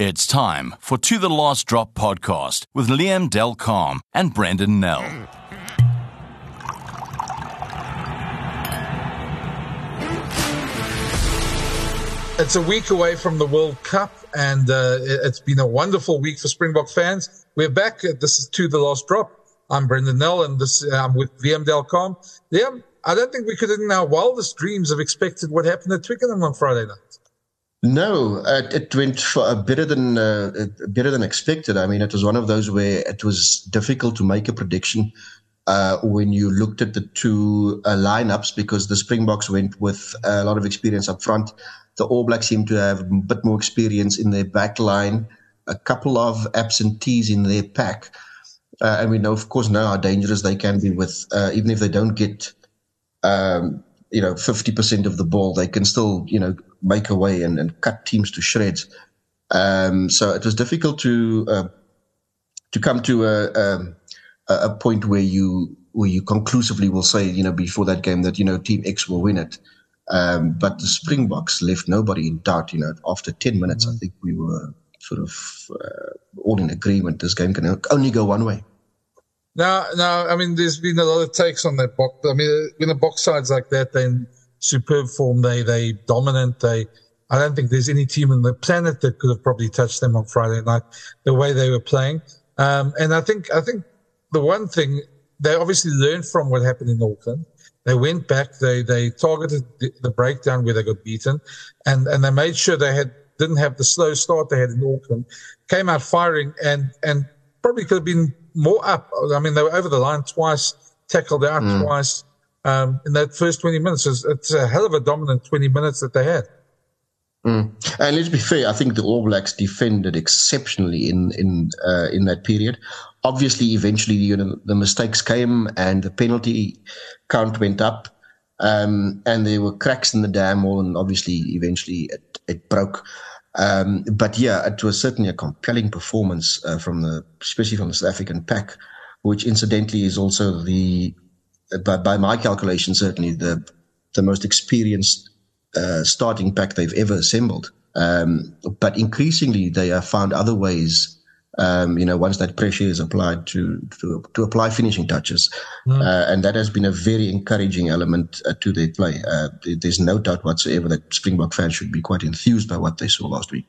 It's time for To the Last Drop podcast with Liam Del Carme and Brendan Nel. It's a week away from the World Cup, and uh, it's been a wonderful week for Springbok fans. We're back. At this is To the Last Drop. I'm Brendan Nel, and this I'm with Liam Del Carme. Liam, I don't think we could in our wildest dreams have expected what happened at Twickenham on Friday night. No, uh, it went for, uh, better than uh, better than expected. I mean, it was one of those where it was difficult to make a prediction uh, when you looked at the two uh, lineups because the Springboks went with a lot of experience up front. The All Blacks seem to have a bit more experience in their back line, a couple of absentees in their pack, uh, and we know, of course, know how dangerous they can be with even if they don't get. Um, you know, 50% of the ball, they can still, you know, make away and, and cut teams to shreds. Um, so it was difficult to, uh, to come to a, um, a, a point where you, where you conclusively will say, you know, before that game that, you know, team X will win it. Um, but the Springboks left nobody in doubt, you know, after 10 minutes. I think we were sort of uh, all in agreement. This game can only go one way. Now, no. I mean, there's been a lot of takes on that Boks. I mean, when a Bok side's like that, then superb form. They, they dominant. They, I don't think there's any team on the planet that could have probably touched them on Friday night, the way they were playing. Um, and I think, I think the one thing they obviously learned from what happened in Auckland. They went back. They, they targeted the, the breakdown where they got beaten and, and they made sure they had, didn't have the slow start they had in Auckland, came out firing and, and probably could have been more up. I mean, they were over the line twice, tackled out mm. twice um, in that first 20 minutes. It's, it's, a hell of a dominant 20 minutes that they had. Mm. And let's be fair, I think the All Blacks defended exceptionally in in uh, in that period. Obviously, eventually you know, the mistakes came and the penalty count went up, um, and there were cracks in the dam wall, and obviously, eventually it, it broke. Um, but yeah, it was certainly a compelling performance uh, from the, especially from the South African pack, which incidentally is also the, by, by my calculation, certainly the the most experienced uh, starting pack they've ever assembled. Um, but increasingly, they have found other ways um, you know, once that pressure is applied to to, to apply finishing touches, mm. uh, and that has been a very encouraging element uh, to their play. Uh, there's no doubt whatsoever that Springbok fans should be quite enthused by what they saw last week.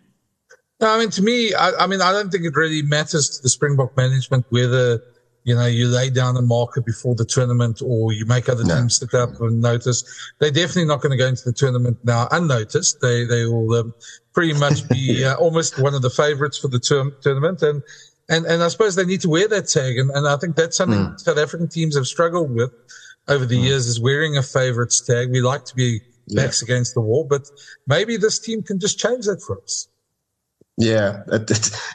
No, I mean, to me, I, I mean, I don't think it really matters to the Springbok management whether you know, you lay down a marker before the tournament or you make other no. teams stick up and notice. They're definitely not going to go into the tournament now unnoticed. They, they will um, pretty much be uh, almost one of the favorites for the ter- tournament. And, and, and I suppose they need to wear that tag. And, and I think that's something mm. South African teams have struggled with over the mm. years is wearing a favorites tag. We like to be backs yeah. against the wall, but maybe this team can just change that for us. Yeah,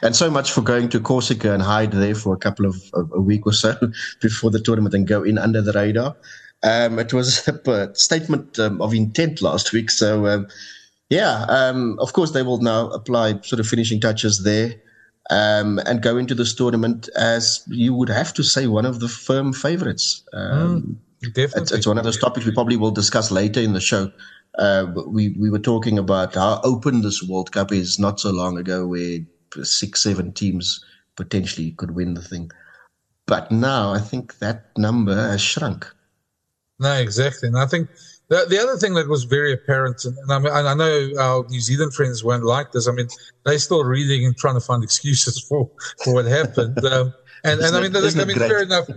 and so much for going to Corsica and hide there for a couple of, of a week or so before the tournament and go in under the radar. Um, it was a statement um, of intent last week. So, um, yeah, um, of course, they will now apply sort of finishing touches there um, and go into this tournament as you would have to say one of the firm favorites. Mm, definitely. It's, it's, one of those topics we probably will discuss later in the show. Uh, we we were talking about how open this World Cup is not so long ago, where six seven teams potentially could win the thing, but now I think that number has shrunk. No, exactly, and I think the, the other thing that was very apparent, and, I, mean, I know our New Zealand friends won't like this. I mean, they're still reading and trying to find excuses for, for what happened. Um, and, and I mean, I mean, fair enough.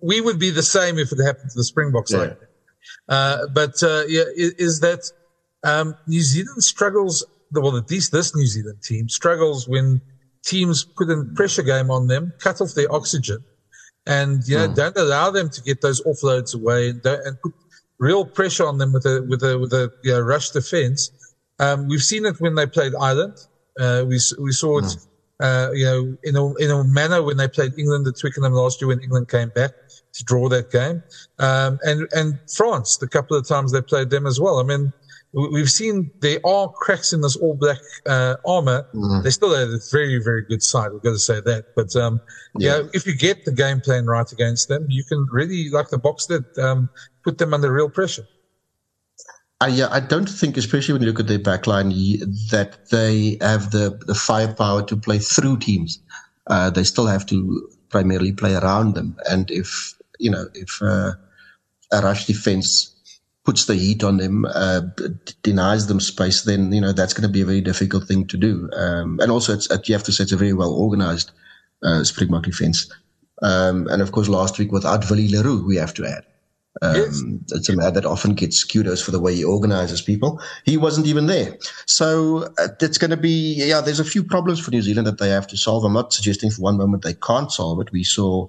We would be the same if it happened to the Springboks. Yeah. Like but uh, yeah, is, is that um, New Zealand struggles? Well, at least this New Zealand team struggles when teams put a pressure game on them, cut off their oxygen, and you know mm. don't allow them to get those offloads away, and, and put real pressure on them with a with a with a you know, rush defense. Um, we've seen it when they played Ireland. Uh, we we saw it. Mm. Uh, you know, in a, in a manner when they played England at Twickenham last year when England came back to draw that game. Um, and, and France, the couple of times they played them as well. I mean, we've seen there are cracks in this all black, uh, armor. Mm-hmm. They still have a very, very good side. We've got to say that. But, um, yeah. You know, if you get the game plan right against them, you can really, like the Boks did, um, put them under real pressure. I, yeah, I don't think, especially when you look at their backline, that they have the, the firepower to play through teams. Uh, they still have to primarily play around them. And if, you know, if uh, a rush defense puts the heat on them, uh, denies them space, then, you know, that's going to be a very difficult thing to do. Um, and also, it's, you have to say it's a very well organized uh, Springbok defense. Um, and of course, last week without Willie le Roux, we have to add. Um, yes. It's a man that often gets kudos for the way he organizes people. He wasn't even there. So uh, it's going to be, yeah, there's a few problems for New Zealand that they have to solve. I'm not suggesting for one moment they can't solve it. We saw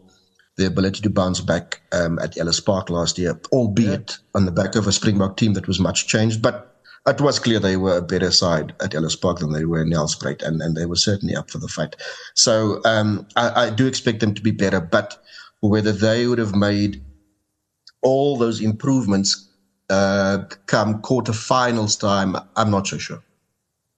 the ability to bounce back um, at Ellis Park last year, albeit yeah. on the back of a Springbok team that was much changed. But it was clear they were a better side at Ellis Park than they were in Nelspruit, and, and they were certainly up for the fight. So um, I, I do expect them to be better, but whether they would have made all those improvements uh, come quarterfinals time, I'm not so sure.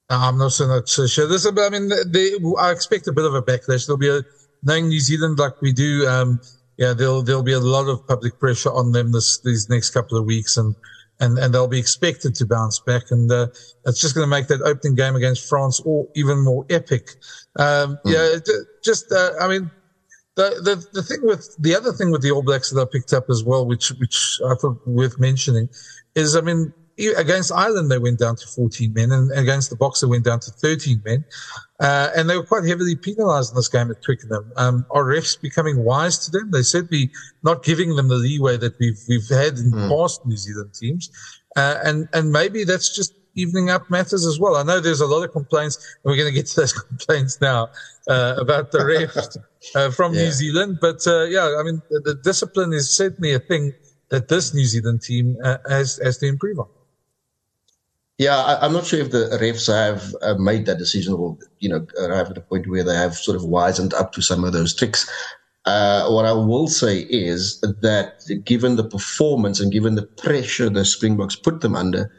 I'm not so not so sure. This, I mean, they, I expect a bit of a backlash. There'll be a knowing New Zealand like we do. Um, yeah, there'll there'll be a lot of public pressure on them this these next couple of weeks, and and and they'll be expected to bounce back, and uh, it's just going to make that opening game against France all even more epic. Um, mm. Yeah, just uh, I mean, the, the the thing with the other thing with the All Blacks that I picked up as well, which which I thought worth mentioning, is I mean against Ireland they went down to 14 men, and against the they went down to 13 men, uh, and they were quite heavily penalised in this game at Twickenham. Um, are refs becoming wise to them? They certainly not giving them the leeway that we've we've had in mm. past New Zealand teams, uh, and and maybe that's just evening up matters as well. I know there's a lot of complaints, and we're going to get to those complaints now uh, about the refs uh, from yeah. New Zealand. But uh, yeah, I mean, the, the, discipline is certainly a thing that this New Zealand team uh, has has to improve on. Yeah, I, am not sure if the refs have uh, made that decision or, you know, arrived at a point where they have sort of wisened up to some of those tricks. Uh, what I will say is that given the performance and given the pressure the Springboks put them under,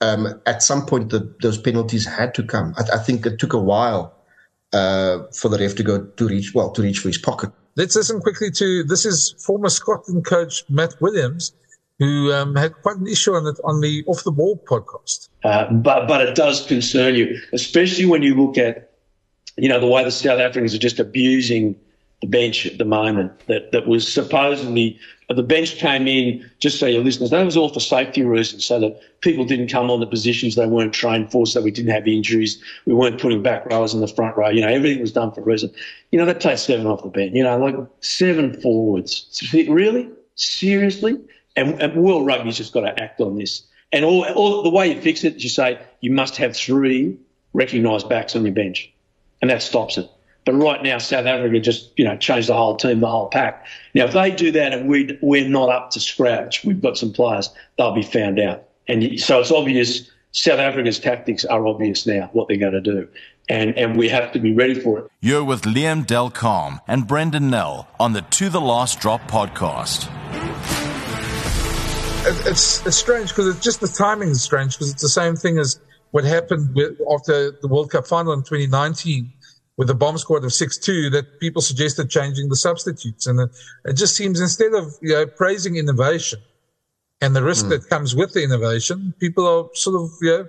um, at some point the, those penalties had to come. I, I think it took a while uh, for the ref to go to reach well to reach for his pocket. Let's listen quickly to this is former Scotland coach Matt Williams, who um, had quite an issue on it on the off the ball podcast. Uh, but but it does concern you, especially when you look at you know the way the South Africans are just abusing the bench at the moment. That that was supposedly the bench came in, just so your listeners, that was all for safety reasons, so that people didn't come on the positions they weren't trained for, so we didn't have injuries. We weren't putting back rowers in the front row. You know, everything was done for a reason. You know, that takes seven off the bench. You know, like seven forwards. Really? Seriously? And, and World Rugby's just got to act on this. And all, all the way you fix it is you say you must have three recognised backs on your bench, and that stops it. But right now, South Africa just, you know, changed the whole team, the whole pack. Now, if they do that and we, we're not up to scratch, we've got some players, they'll be found out. And so it's obvious South Africa's tactics are obvious now, what they're going to do. And, and we have to be ready for it. You're with Liam Del Carme and Brendan Nel on the To The Last Drop podcast. It's, it's strange because it's just the timing is strange because it's the same thing as what happened with, after the World Cup final in 2019 with a bomb squad of 6-2 that people suggested changing the substitutes. And it, it just seems instead of you know, praising innovation and the risk mm. that comes with the innovation, people are sort of, you know,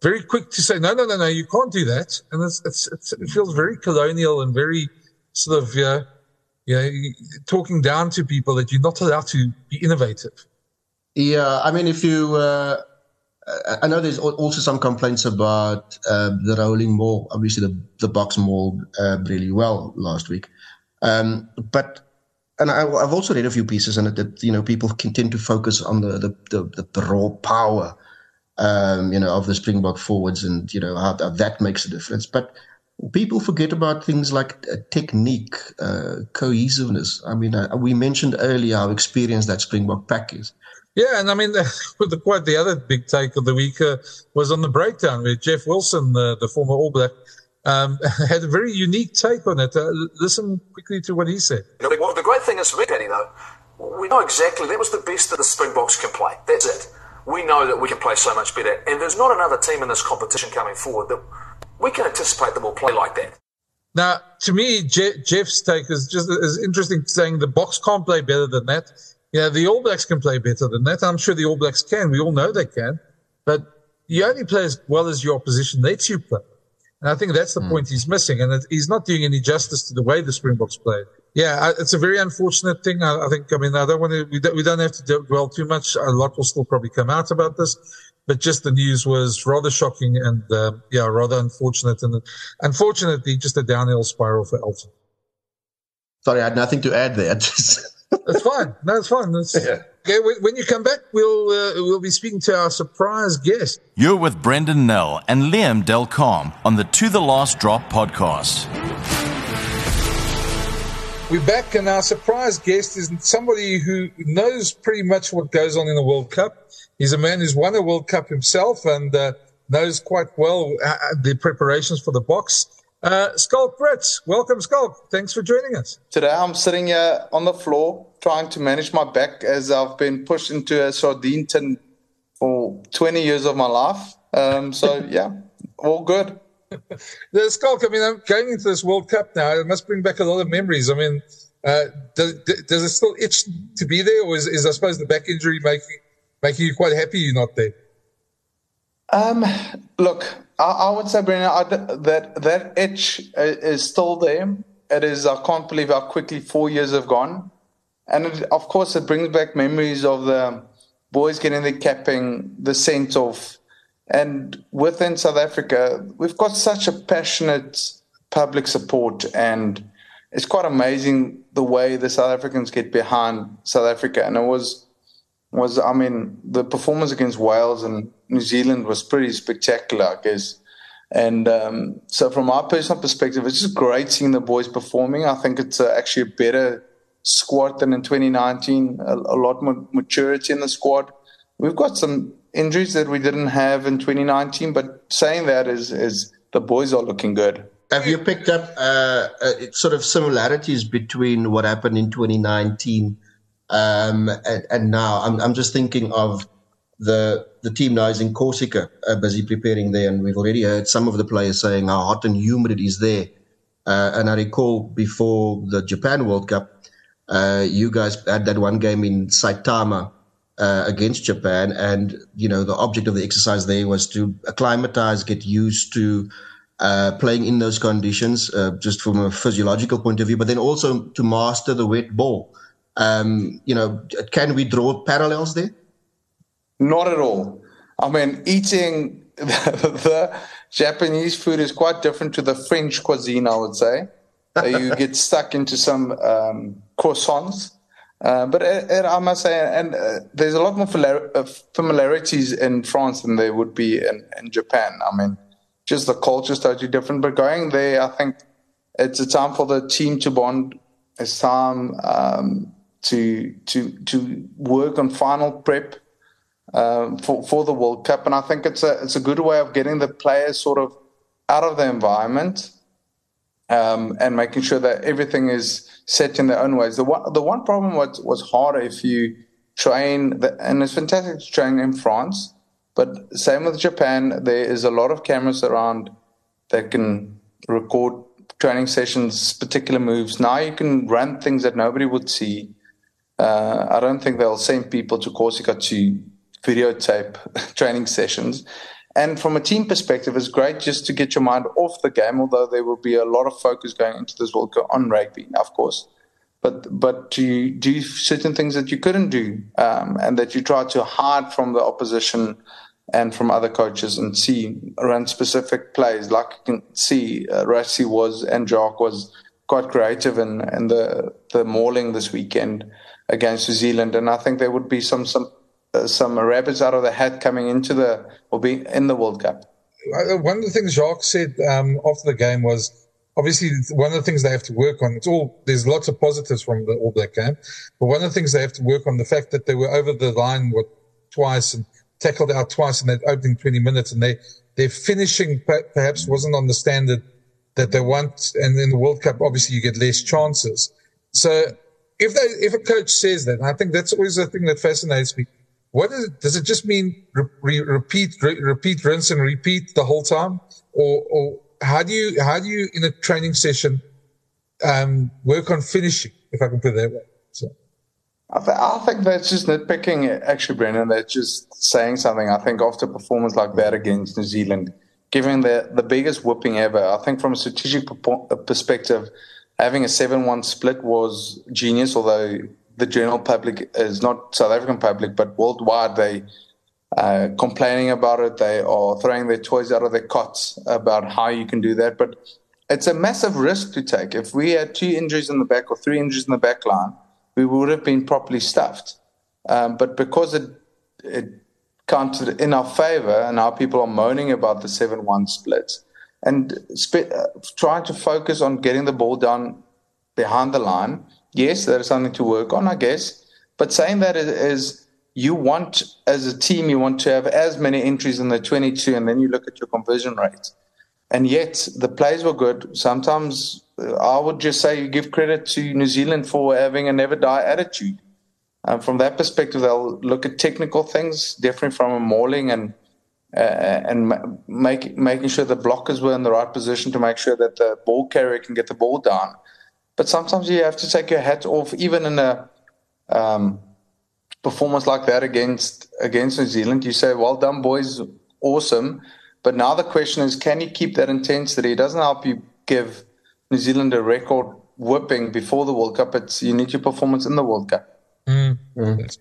very quick to say, no, no, no, no, you can't do that. And it's, it's, it's it feels very colonial and very sort of, you know, you know, talking down to people that you're not allowed to be innovative. Yeah. I mean, if you, uh, I know there's also some complaints about uh, the rolling maul. Obviously, the the Boks mauled uh, really well last week, um, but and I, have also read a few pieces on it that you know people can tend to focus on the the, the, the raw power, um, you know, of the Springbok forwards and you know how, how, that makes a difference, but. People forget about things like uh, technique, uh, cohesiveness. I mean, uh, we mentioned earlier how experienced that Springbok pack is. Yeah, and I mean, the, quite the other big take of the week uh, was on the breakdown where Jeff Wilson, uh, the former All Black, um, had a very unique take on it. Uh, listen quickly to what he said. Well, the great thing is for me, Danny, though, we know exactly that was the best that the Springboks can play. That's it. We know that we can play so much better, and there's not another team in this competition coming forward that we can anticipate that will play like that. Now, to me, Je- Jeff's take is just is interesting, saying the Boks can't play better than that. Yeah, the All Blacks can play better than that. I'm sure the All Blacks can. We all know they can. but you only play as well as your opposition lets you play. And I think that's the mm. point he's missing. And he's not doing any justice to the way the Springboks played. Yeah, it's a very unfortunate thing. I, I think, I mean, I don't want to, we don't, we don't have to dwell too much. A lot will still probably come out about this, but just the news was rather shocking and, uh, yeah, rather unfortunate. And unfortunately, just a downhill spiral for Elton. Sorry, I had nothing to add there. That's fine. No, it's fine. That's, yeah. Okay, when you come back, we'll uh, we'll be speaking to our surprise guest. You're with Brendan Nel and Liam Del Carme on the To the Last Drop podcast. We're back, and our surprise guest is somebody who knows pretty much what goes on in the World Cup. He's a man who's won a World Cup himself and uh, knows quite well uh, the preparations for the Boks. Uh, Schalk Brits, welcome, Schalk. Thanks for joining us. Today I'm sitting here on the floor trying to manage my back as I've been pushed into a sardine tin for 20 years of my life. Um, so, yeah, all good the Schalk, I mean, I'm going into this World Cup now. It must bring back a lot of memories. I mean, uh, does, does it still itch to be there, or is, is I suppose the back injury making making you quite happy you're not there? Um, look, I, I would say, Brendan, that that itch uh, is still there. It is. I can't believe how quickly four years have gone, and it, of course, it brings back memories of the boys getting the capping, the sense of and within South Africa, we've got such a passionate public support, and it's quite amazing the way the South Africans get behind South Africa. And it was, was I mean, the performance against Wales and New Zealand was pretty spectacular, I guess. And um, so, from our personal perspective, it's just great seeing the boys performing. I think it's uh, actually a better squad than in 2019. A, a lot more maturity in the squad. We've got some injuries that we didn't have in 2019. But saying that is, is the boys are looking good. Have you picked up uh, uh, sort of similarities between what happened in 2019 um, and, and, now? I'm, I'm, just thinking of the the team now is in Corsica, uh, busy preparing there, and we've already heard some of the players saying how hot and humid it is there. Uh, and I recall before the Japan World Cup, uh, you guys had that one game in Saitama uh, against Japan. And, you know, the object of the exercise there was to acclimatize, get used to uh, playing in those conditions, uh, just from a physiological point of view, but then also to master the wet ball. Um, you know, can we draw parallels there? Not at all. I mean, eating the, the Japanese food is quite different to the French cuisine, I would say. you get stuck into some um, croissants uh, but it, it, I must say, and uh, there's a lot more uh, familiarities in France than there would be in, in Japan. I mean, just the culture is totally different. But going there, I think it's a time for the team to bond. It's time um, to to to work on final prep uh, for for the World Cup, and I think it's a it's a good way of getting the players sort of out of the environment um, and making sure that everything is set in their own ways. The one, the one problem was, was harder if you train, the, and it's fantastic to train in France, but same with Japan, there is a lot of cameras around that can record training sessions, particular moves. Now you can run things that nobody would see. Uh, I don't think they'll send people to Corsica to videotape training sessions. And from a team perspective, it's great just to get your mind off the game, although there will be a lot of focus going into this World Cup on rugby, of course. But but to do certain things that you couldn't do, um, and that you try to hide from the opposition and from other coaches, and see run specific plays. Like you can see, uh, Rassie was and Jacques was quite creative in, in the the mauling this weekend against New Zealand, and I think there would be some some some rabbits out of the hat coming into the or be in the World Cup. Uh, one of the things Jacques said um, after the game was obviously one of the things they have to work on. It's all there's lots of positives from the All Black game, but one of the things they have to work on the fact that they were over the line what twice and tackled out twice in that opening 20 minutes, and they their finishing perhaps wasn't on the standard that they want. And in the World Cup, obviously you get less chances. So if they if a coach says that, I think that's always the thing that fascinates me what is it? Does it just mean re- repeat, re- repeat, rinse and repeat the whole time? Or, or how do you, how do you in a training session, um, work on finishing, if I can put it that way? So. I, th- I think that's just nitpicking, actually, Brendan. That's just saying something. I think after a performance like that against New Zealand, giving the, the biggest whooping ever, I think from a strategic perspective, having a 7 1 split was genius, although the general public is not South African public, but worldwide, they uh, complaining about it. They are throwing their toys out of their cots about how you can do that. But it's a massive risk to take. If we had two injuries in the back or three injuries in the back line, we would have been properly stuffed. Um, but because it, it counted in our favor and now people are moaning about the 7 1 splits and uh, trying to focus on getting the ball down behind the line, yes, there is something to work on, I guess. But saying that is, you want, as a team, you want to have as many entries in the 22, and then you look at your conversion rate. And yet, the plays were good. Sometimes uh, I would just say you give credit to New Zealand for having a never die attitude. And from that perspective, they'll look at technical things different from a mauling and uh, and make, making sure the blockers were in the right position to make sure that the ball carrier can get the ball down. But sometimes you have to take your hat off, even in a um, performance like that against against New Zealand. You say, "Well done, boys, awesome." But now the question is, can you keep that intensity? It doesn't help you give New Zealand a record whipping before the World Cup. It's you need your performance in the World Cup. Mm. Mm.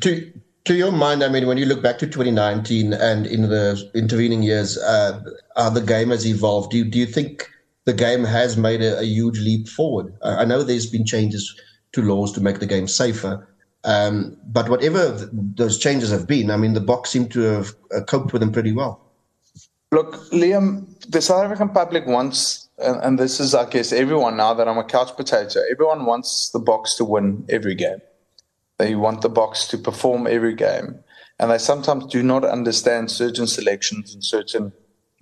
To to your mind, I mean, when you look back to 2019 and in the intervening years, uh, how the game has evolved, do you, do you think the game has made a, a huge leap forward? I know there's been changes to laws to make the game safer, um, but whatever those changes have been, I mean, the Boks seemed to have uh, coped with them pretty well. Look, Liam, the South African public wants, and, and, this is, I guess, everyone now that I'm a couch potato, everyone wants the Boks to win every game. They want the Boks to perform every game. And they sometimes do not understand certain selections and certain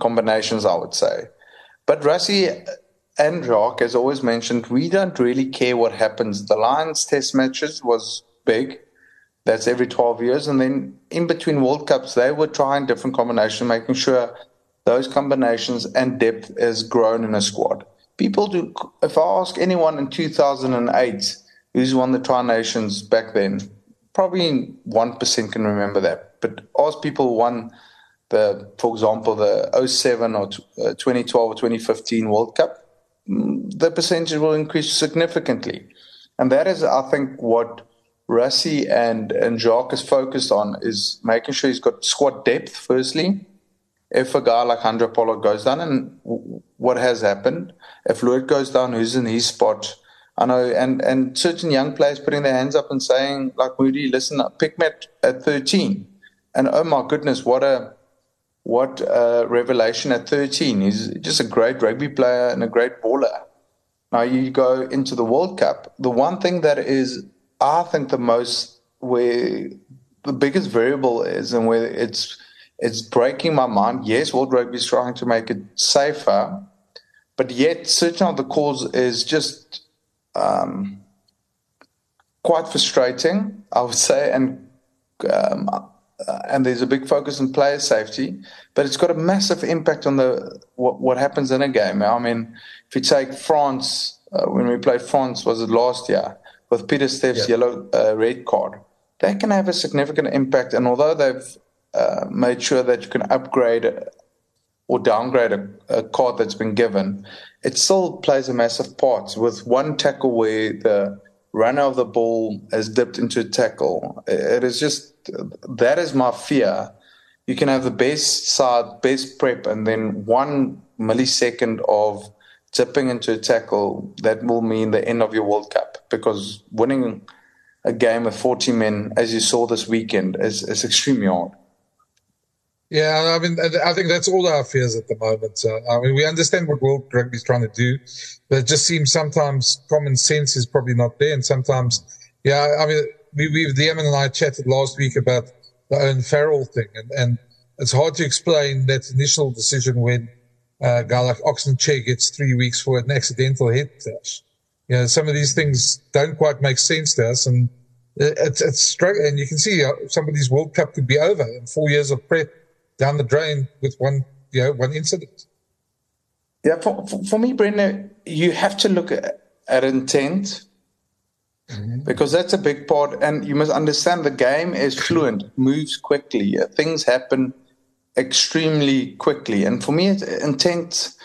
combinations, I would say. But Rassie and Jacques, as always mentioned, we don't really care what happens. The Lions test matches was big. That's every 12 years. And then in between World Cups, they were trying different combinations, making sure those combinations and depth is grown in a squad. People do, if I ask anyone in 2008 who's won the Tri Nations back then, probably 1% can remember that. But ask people who won the, for example, the 07 or 2012 uh, or 2015 World Cup, mm, the percentage will increase significantly. And that is, I think, what Rassie and, and Jacques is focused on is making sure he's got squad depth, firstly, if a guy like Handré Pollard goes down, and what has happened, if Lloyd goes down, who's in his spot? I know, and, and certain young players putting their hands up and saying, like Moodie, listen, pick me at 13. And oh my goodness, what a what a revelation at 13. He's just a great rugby player and a great baller. Now you go into the World Cup. The one thing that is, I think, the most where the biggest variable is, and where it's it's breaking my mind. Yes, World Rugby is trying to make it safer, but yet certain of the calls is just um, quite frustrating, I would say, and um, and there's a big focus on player safety, but it's got a massive impact on the what, what happens in a game. I mean, if you take France, uh, when we played France, was it last year with Pieter-Steph's yellow uh, red card? That can have a significant impact, and although they've uh, made sure that you can upgrade or downgrade a, a, card that's been given, it still plays a massive part. With one tackle where the runner of the ball has dipped into a tackle, it is just that is my fear. You can have the best side, best prep, and then one millisecond of dipping into a tackle that will mean the end of your World Cup because winning a game with 40 men, as you saw this weekend, is, is extremely hard. Yeah, I mean, I think that's all our fears at the moment. Uh, I mean, we understand what World Rugby is trying to do, but it just seems sometimes common sense is probably not there. And sometimes, yeah, I mean, we, we, Liam and I chatted last week about the Owen Farrell thing. And, and it's hard to explain that initial decision when uh, a guy like Ox Nché gets three weeks for an accidental head touch. You know, some of these things don't quite make sense to us. And it's, it's struggling. And you can see somebody's World Cup could be over in four years of prep down the drain with one, you know, one incident. Yeah, for, for, me, Brendan, you have to look at, at intent. Mm-hmm. Because that's a big part, and you must understand the game is fluent, moves quickly. Things happen extremely quickly, and for me, it's intense.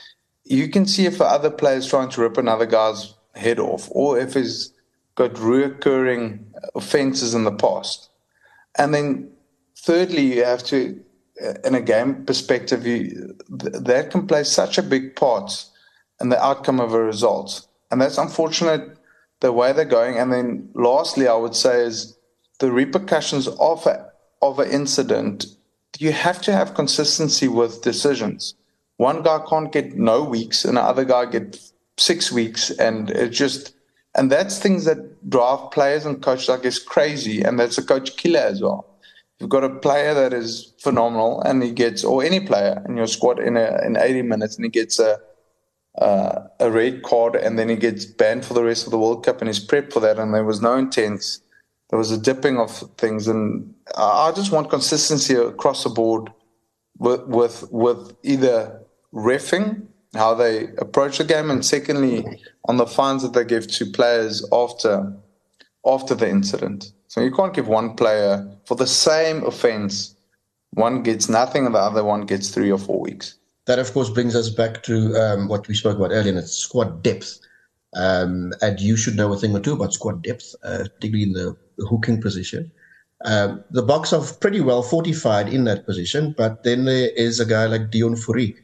You can see if other players trying to rip another guy's head off, or if he's got reoccurring offences in the past. And then, thirdly, you have to, Uh, in a game perspective, you, that can play such a big part in the outcome of a result, and that's unfortunate the way they're going. And then lastly, I would say is the repercussions of a, of an incident. You have to have consistency with decisions. One guy can't get no weeks, and the other guy get six weeks, and it just and that's things that drive players and coaches, I guess, crazy, and that's a coach killer as well. You've got a player that is phenomenal, and he gets, or any player in your squad in a, in 80 minutes, and he gets a uh, a red card and then he gets banned for the rest of the World Cup and he's prepped for that and there was no intent. There was a dipping of things and I just want consistency across the board with with, with either refing how they approach the game and secondly on the fines that they give to players after after the incident. So you can't give one player for the same offence one gets nothing and the other one gets three or four weeks that of course brings us back to um, what we spoke about earlier, and it's squad depth. Um, and you should know a thing or two about squad depth, uh, particularly in the hooking position. Um, the Boks are pretty well fortified in that position, but then there is a guy like Deon Fourie,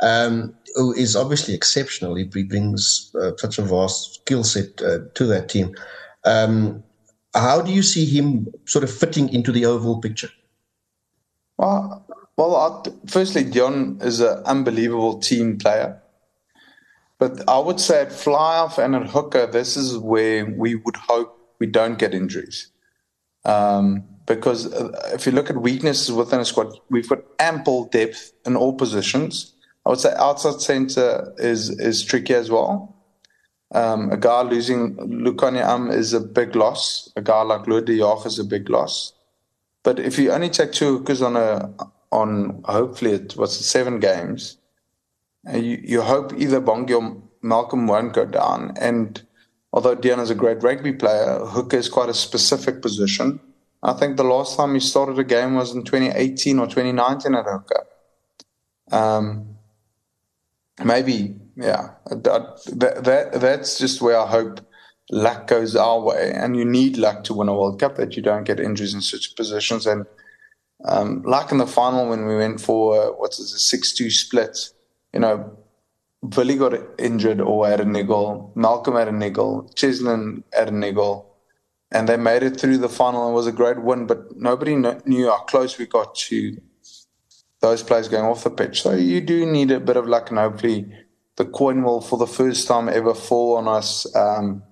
um, who is obviously exceptional. He brings uh, such a vast skill set uh, to that team. Um, how do you see him sort of fitting into the overall picture? Well, well, firstly, Deon is an unbelievable team player. But I would say at flyhalf and at hooker, this is where we would hope we don't get injuries. Um, because uh, if you look at weaknesses within a squad, we've got ample depth in all positions. I would say outside centre is is tricky as well. Um, a guy losing Lukhanyo Am is a big loss. A guy like Lood de is a big loss. But if you only take two hookers on a on hopefully it was seven games. You, you hope either Bongi or Malcolm won't go down. And although Deon is a great rugby player, hooker is quite a specific position. I think the last time he started a game was in 2018 or 2019 at hooker. Um, maybe, yeah. That, that, that's just where I hope luck goes our way. And you need luck to win a World Cup that you don't get injuries in such positions. And um, like in the final when we went for uh, what's this, a six-two split, you know, Billy got injured or had a niggle, Malcolm had a niggle, Cheslin had a niggle, and they made it through the final. It was a great win, but nobody knew how close we got to those players going off the pitch. So you do need a bit of luck, and hopefully the coin will, for the first time ever, fall on us. Um,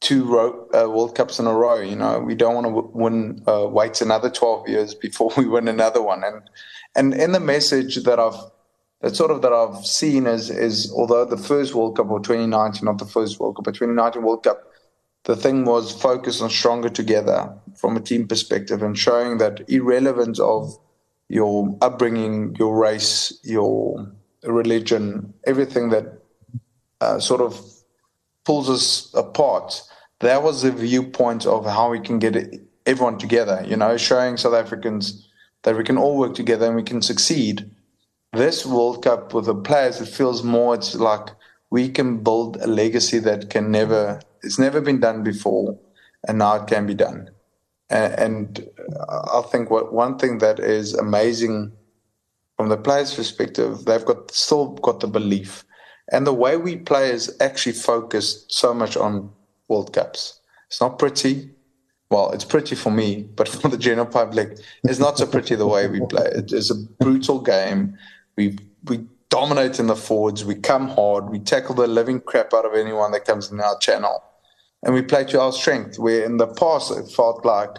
two ro- uh, World Cups in a row. You know, we don't want to w- win, uh, wait another 12 years before we win another one. And, and in the message that I've, that sort of that I've seen is, is although the first World Cup or 2019, not the first World Cup, but 2019 World Cup, the thing was focus on stronger together from a team perspective and showing that irrelevant of your upbringing, your race, your religion, everything that uh, sort of pulls us apart that was the viewpoint of how we can get everyone together, you know, showing South Africans that we can all work together and we can succeed. This World Cup with the players, it feels more, it's like we can build a legacy that can never, it's never been done before, and now it can be done. And, and I think what one thing that is amazing from the players' perspective, they've got still got the belief. And the way we play is actually focused so much on World Cups. It's not pretty. Well, it's pretty for me, but for the general public, it's not so pretty the way we play. It is a brutal game. We we dominate in the forwards. We come hard. We tackle the living crap out of anyone that comes in our channel, and we play to our strength. Where in the past it felt like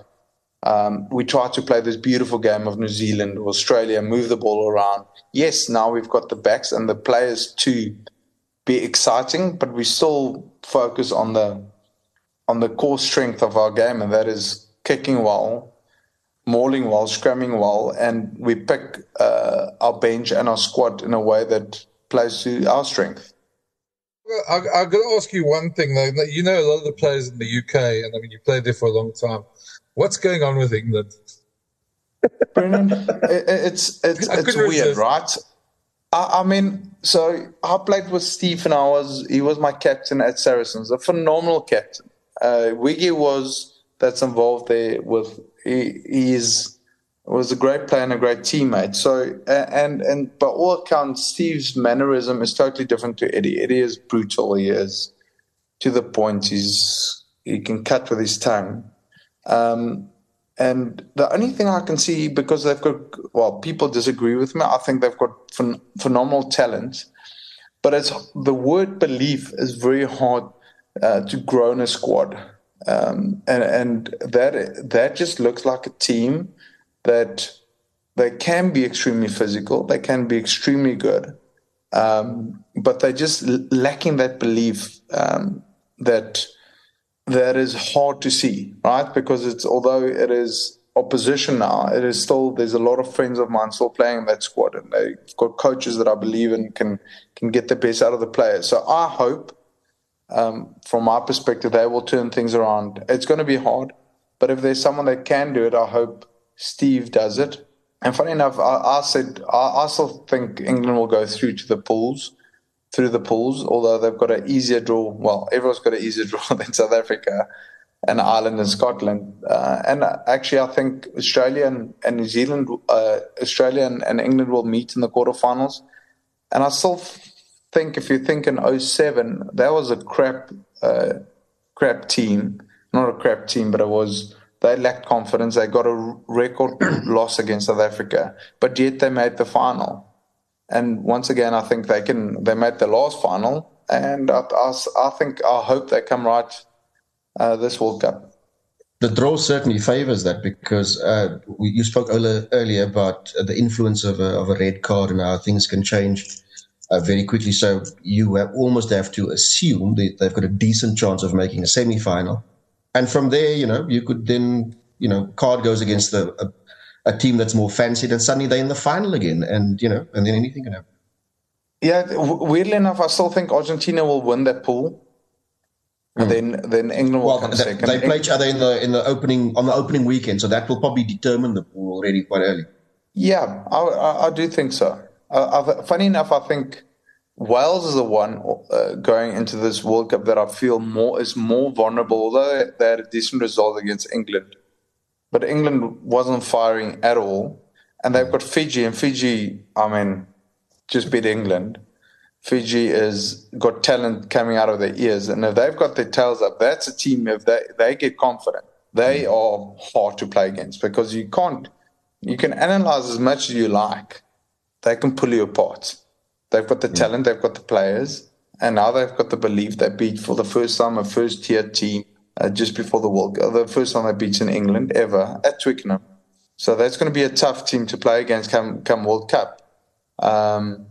um, we try to play this beautiful game of New Zealand or Australia, move the ball around. Yes, now we've got the backs and the players to be exciting, but we still focus on the on the core strength of our game, and that is kicking well, mauling well, scrumming well, and we pick uh, our bench and our squad in a way that plays to our strength. Well, I, I've got to ask you one thing though. You know a lot of the players in the UK, and I mean you played there for a long time. What's going on with England? Brendan, it, it's it's it's weird, right? I, I, mean, so I played with Steve, and I was he was my captain at Saracens, a phenomenal captain. Uh, Wiggy was that's involved there with he, he's was a great player and a great teammate. So and and by all accounts, Steve's mannerism is totally different to Eddie. Eddie is brutal. He is to the point. He's he can cut with his tongue. Um, and the only thing I can see, because they've got, well, people disagree with me. I think they've got phen- phenomenal talent, but it's the word belief is very hard uh, to grow in a squad, um, and and that that just looks like a team that they can be extremely physical, they can be extremely good, um, but they're just lacking that belief um, that that is hard to see, right? Because it's although it is opposition now, it is still there's a lot of friends of mine still playing in that squad, and they've got coaches that I believe in can can get the best out of the players. So I hope, um, from my perspective, they will turn things around. It's going to be hard, but if there's someone that can do it, I hope Steve does it. And funny enough, I, I said I, I still think England will go through to the pools through the pools, although they've got an easier draw. Well, everyone's got an easier draw than South Africa and Ireland and Scotland. Uh, and actually, I think Australia and, and New Zealand, uh, Australia and, and, England will meet in the quarterfinals. And I still think if you think in 07, that was a crap, uh, crap team. Not a crap team, but it was they lacked confidence. They got a record loss against South Africa, but yet they made the final. And once again, I think they can. They made the last final, and I, I, I think I hope they come right uh, this World Cup. The draw certainly favours that because uh, we, you spoke earlier about the influence of a, of a red card and how things can change uh, very quickly. So you have almost have to assume that they've got a decent chance of making a semi-final, and from there, you know, you could then, you know, card goes against the, a team that's more fancied, and suddenly they're in the final again, and you know, and then anything can happen. Yeah, weirdly enough, I still think Argentina will win that pool. And hmm. then, then England will well, come they, second. They play each other in the in the opening on the opening weekend, so that will probably determine the pool already quite early. Yeah, I, I, I do think so. I, funny enough, I think Wales is the one uh, going into this World Cup that I feel more is more vulnerable. Although they had a decent result against England, but England wasn't firing at all. And they've got Fiji, and Fiji, I mean, just beat England. Fiji has got talent coming out of their ears. And if they've got their tails up, that's a team, if they, they get confident, they mm. are hard to play against because you can't, you can analyze as much as you like. They can pull you apart. They've got the mm. talent, they've got the players, and now they've got the belief they beat for the first time a first tier team uh, just before the World Cup. The first time they beat in England ever at Twickenham. So that's going to be a tough team to play against come, come World Cup. Um,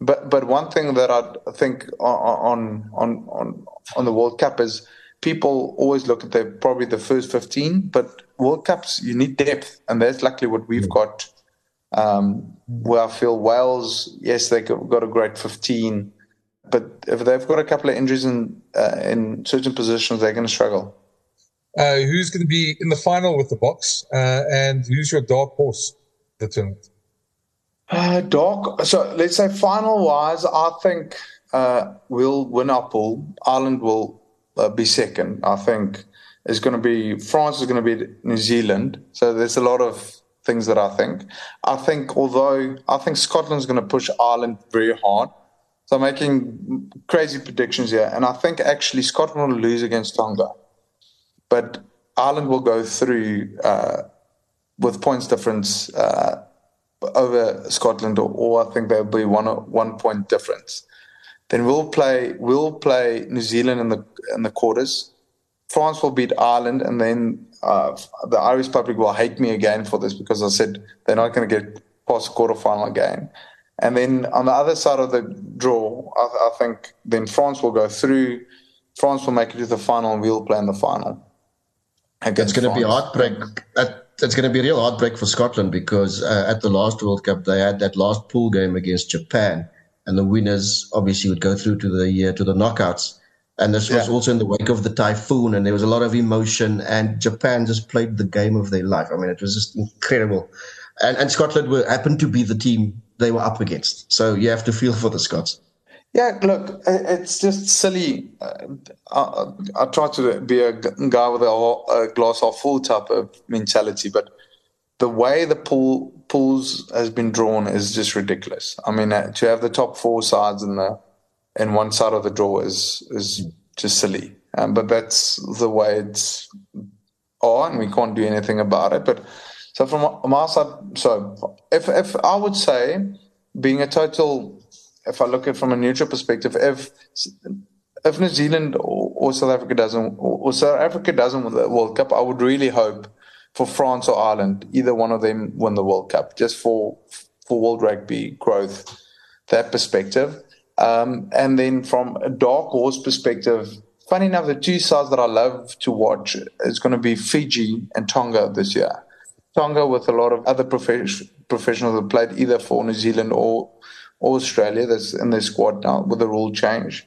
but but one thing that I think on on on on the World Cup is people always look at the probably the first fifteen, but World Cups you need depth, and that's luckily what we've got. Um, where I feel Wales, yes, they got a great fifteen, but if they've got a couple of injuries in uh, in certain positions, they're going to struggle. Uh, who's going to be in the final with the Boks, uh, and who's your dark horse the tournament? Uh, dark. So let's say final wise, I think uh, we'll win our pool. Ireland will uh, be second. I think it's going to be France is going to be New Zealand. So there's a lot of things that I think. I think although I think Scotland's going to push Ireland very hard. So I'm making crazy predictions here, and I think actually Scotland will lose against Tonga, but Ireland will go through uh, with points difference uh, over Scotland, or, or, I think there'll be one one point difference. Then we'll play we'll play New Zealand in the in the quarters. France will beat Ireland, and then uh, the Irish public will hate me again for this because I said they're not going to get past the quarterfinal again. And then on the other side of the draw, I, I, think then France will go through. France will make it to the final, and we'll play in the final. It's going to be heartbreak. It's going to be a real heartbreak for Scotland because uh, at the last World Cup they had that last pool game against Japan, and the winners obviously would go through to the uh, to the knockouts. And this was yeah. also in the wake of the typhoon, and there was a lot of emotion. And Japan just played the game of their life. I mean, it was just incredible. And and Scotland were happened to be the team they were up against. So you have to feel for the Scots. Yeah, look, it's just silly. Uh, I, I try to be a guy with a, glass half full type of mentality, but the way the pool pools has been drawn is just ridiculous. I mean, uh, to have the top four sides in the in one side of the draw is is just silly. Um, but that's the way it's on. We can't do anything about it. But so from my side, so if if I would say, being a total, if I look at it from a neutral perspective, if if New Zealand or, or South Africa doesn't, or, or South Africa doesn't win the World Cup, I would really hope for France or Ireland, either one of them win the World Cup, just for for world rugby growth, that perspective. Um, and then from a dark horse perspective, funny enough, the two sides that I love to watch is going to be Fiji and Tonga this year. Tonga with a lot of other prof- professionals that played either for New Zealand or, Australia that's in their squad now with the rule change.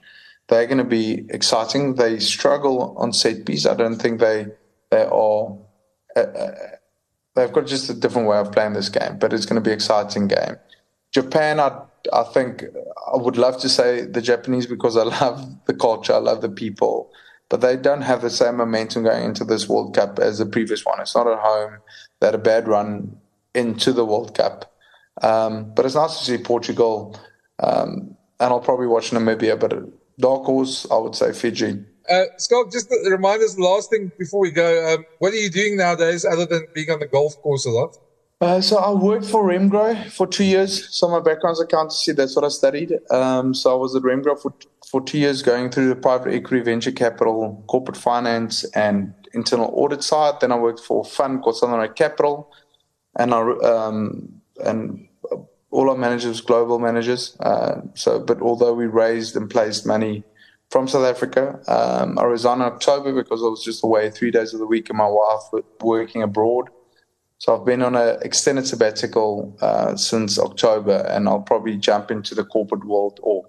They're going to be exciting. They struggle on set piece. I don't think they they are. Uh, uh, they've got just a different way of playing this game, but it's going to be an exciting game. Japan, I I think I would love to say the Japanese because I love the culture, I love the people, but they don't have the same momentum going into this World Cup as the previous one. It's not at home. They had a bad run into the World Cup. Um, but it's nice to see Portugal, um, and I'll probably watch Namibia, but dark horse, I would say Fiji. Uh, Schalk, just remind us the last thing before we go. Um, what are you doing nowadays other than being on the golf course a lot? Uh, so I worked for Remgro for two years. So my background's accountancy. That's what I studied. Um, so I was at Remgro for for two years, going through the private equity, venture capital, corporate finance, and internal audit side. Then I worked for a fund called Southern Road Capital, and I um, and all our managers, global managers. Uh, so, but although we raised and placed money from South Africa, um, I resigned in October because I was just away three days of the week, and my wife was working abroad. So I've been on an extended sabbatical uh, since October, and I'll probably jump into the corporate world or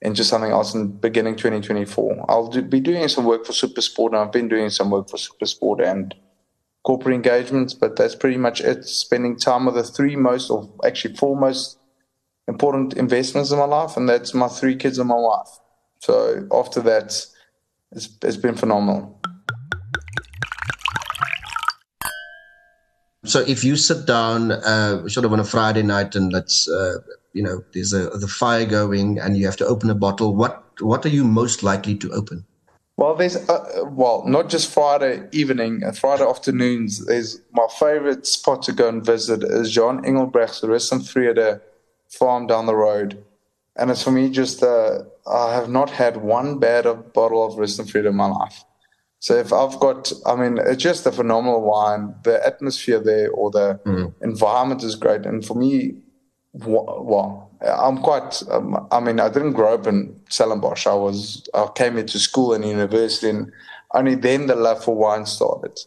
into something else in beginning 2024. I'll do, be doing some work for Supersport, and I've been doing some work for Supersport and corporate engagements, but that's pretty much it. Spending time with the three most, or actually four most important investments in my life, and that's my three kids and my wife. So after that, it's, it's been phenomenal. So if you sit down, uh, sort of on a Friday night, and let's, uh, you know, there's a the fire going, and you have to open a bottle. What what are you most likely to open? Well, there's uh, well, not just Friday evening, uh, Friday afternoons. There's my favorite spot to go and visit is John Engelbrecht's Rust en Vrede farm down the road, and it's for me just uh, I have not had one bad bottle of Rust en Vrede in my life. So if I've got, I mean, it's just a phenomenal wine. The atmosphere there or the mm. environment is great. And for me, well, I'm quite. Um, I mean, I didn't grow up in Stellenbosch. I was. I came into school and university, and only then the love for wine started.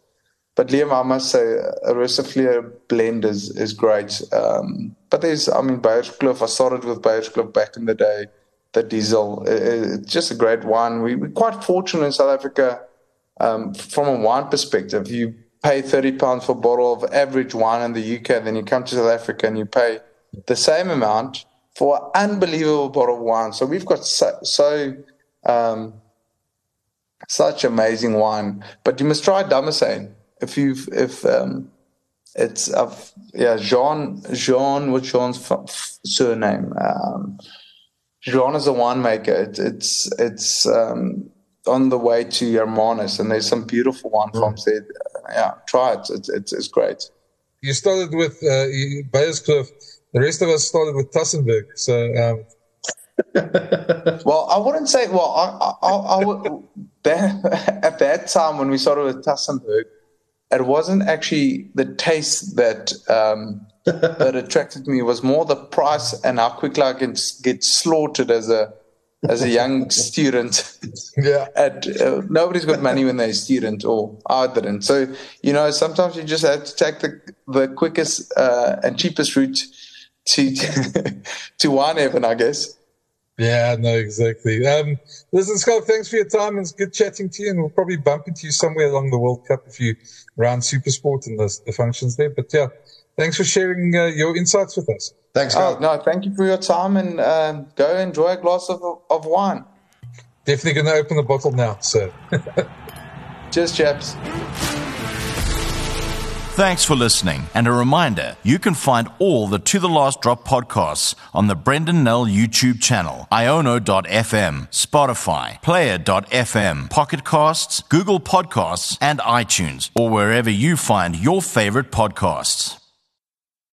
But Liam, I must say, a Rust en Vrede blend is is great. Um, but there's, I mean, Beyerskloof. I started with Beyerskloof back in the day. The diesel, it, it's just a great wine. We, we're quite fortunate in South Africa um, from a wine perspective, you pay thirty pounds for a bottle of average wine in the UK, then you come to South Africa and you pay the same amount for an unbelievable bottle of wine. So we've got so, so um, such amazing wine. But you must try Damascene if you've if um, it's uh, yeah Jean Jean what's Jean's f- surname? Um, Jean is a winemaker. It, it's it's um, on the way to Hermanus, and there's some beautiful wine mm. farms there. Yeah, try it. It's, it's, it's great. You started with uh, Beyerskloof. The rest of us started with Tassenberg. So, um... well, I wouldn't say. Well, I, I, I would. That, at that time when we started with Tassenberg, it wasn't actually the taste that um, that attracted me. It was more the price and how quickly I can get slaughtered as a as a young student. yeah. At, uh, nobody's got money when they're a student, or I didn't. So, you know, sometimes you just have to take the, the quickest uh, and cheapest route to to wine heaven, I guess. Yeah, no, exactly. Um, listen, Schalk, thanks for your time. It's good chatting to you, and we'll probably bump into you somewhere along the World Cup if you round Supersport and the, the functions there. But yeah, thanks for sharing uh, your insights with us. Thanks, Oh, Schalk. no, thank you for your time and um, go enjoy a glass of, of wine. Definitely going to open the bottle now. So. Cheers, chaps. Thanks for listening. And a reminder, you can find all the To the Last Drop podcasts on the Brendan Nel YouTube channel, iono.fm, Spotify, player.fm, Pocket Casts, Google Podcasts, and iTunes, or wherever you find your favorite podcasts.